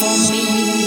for me.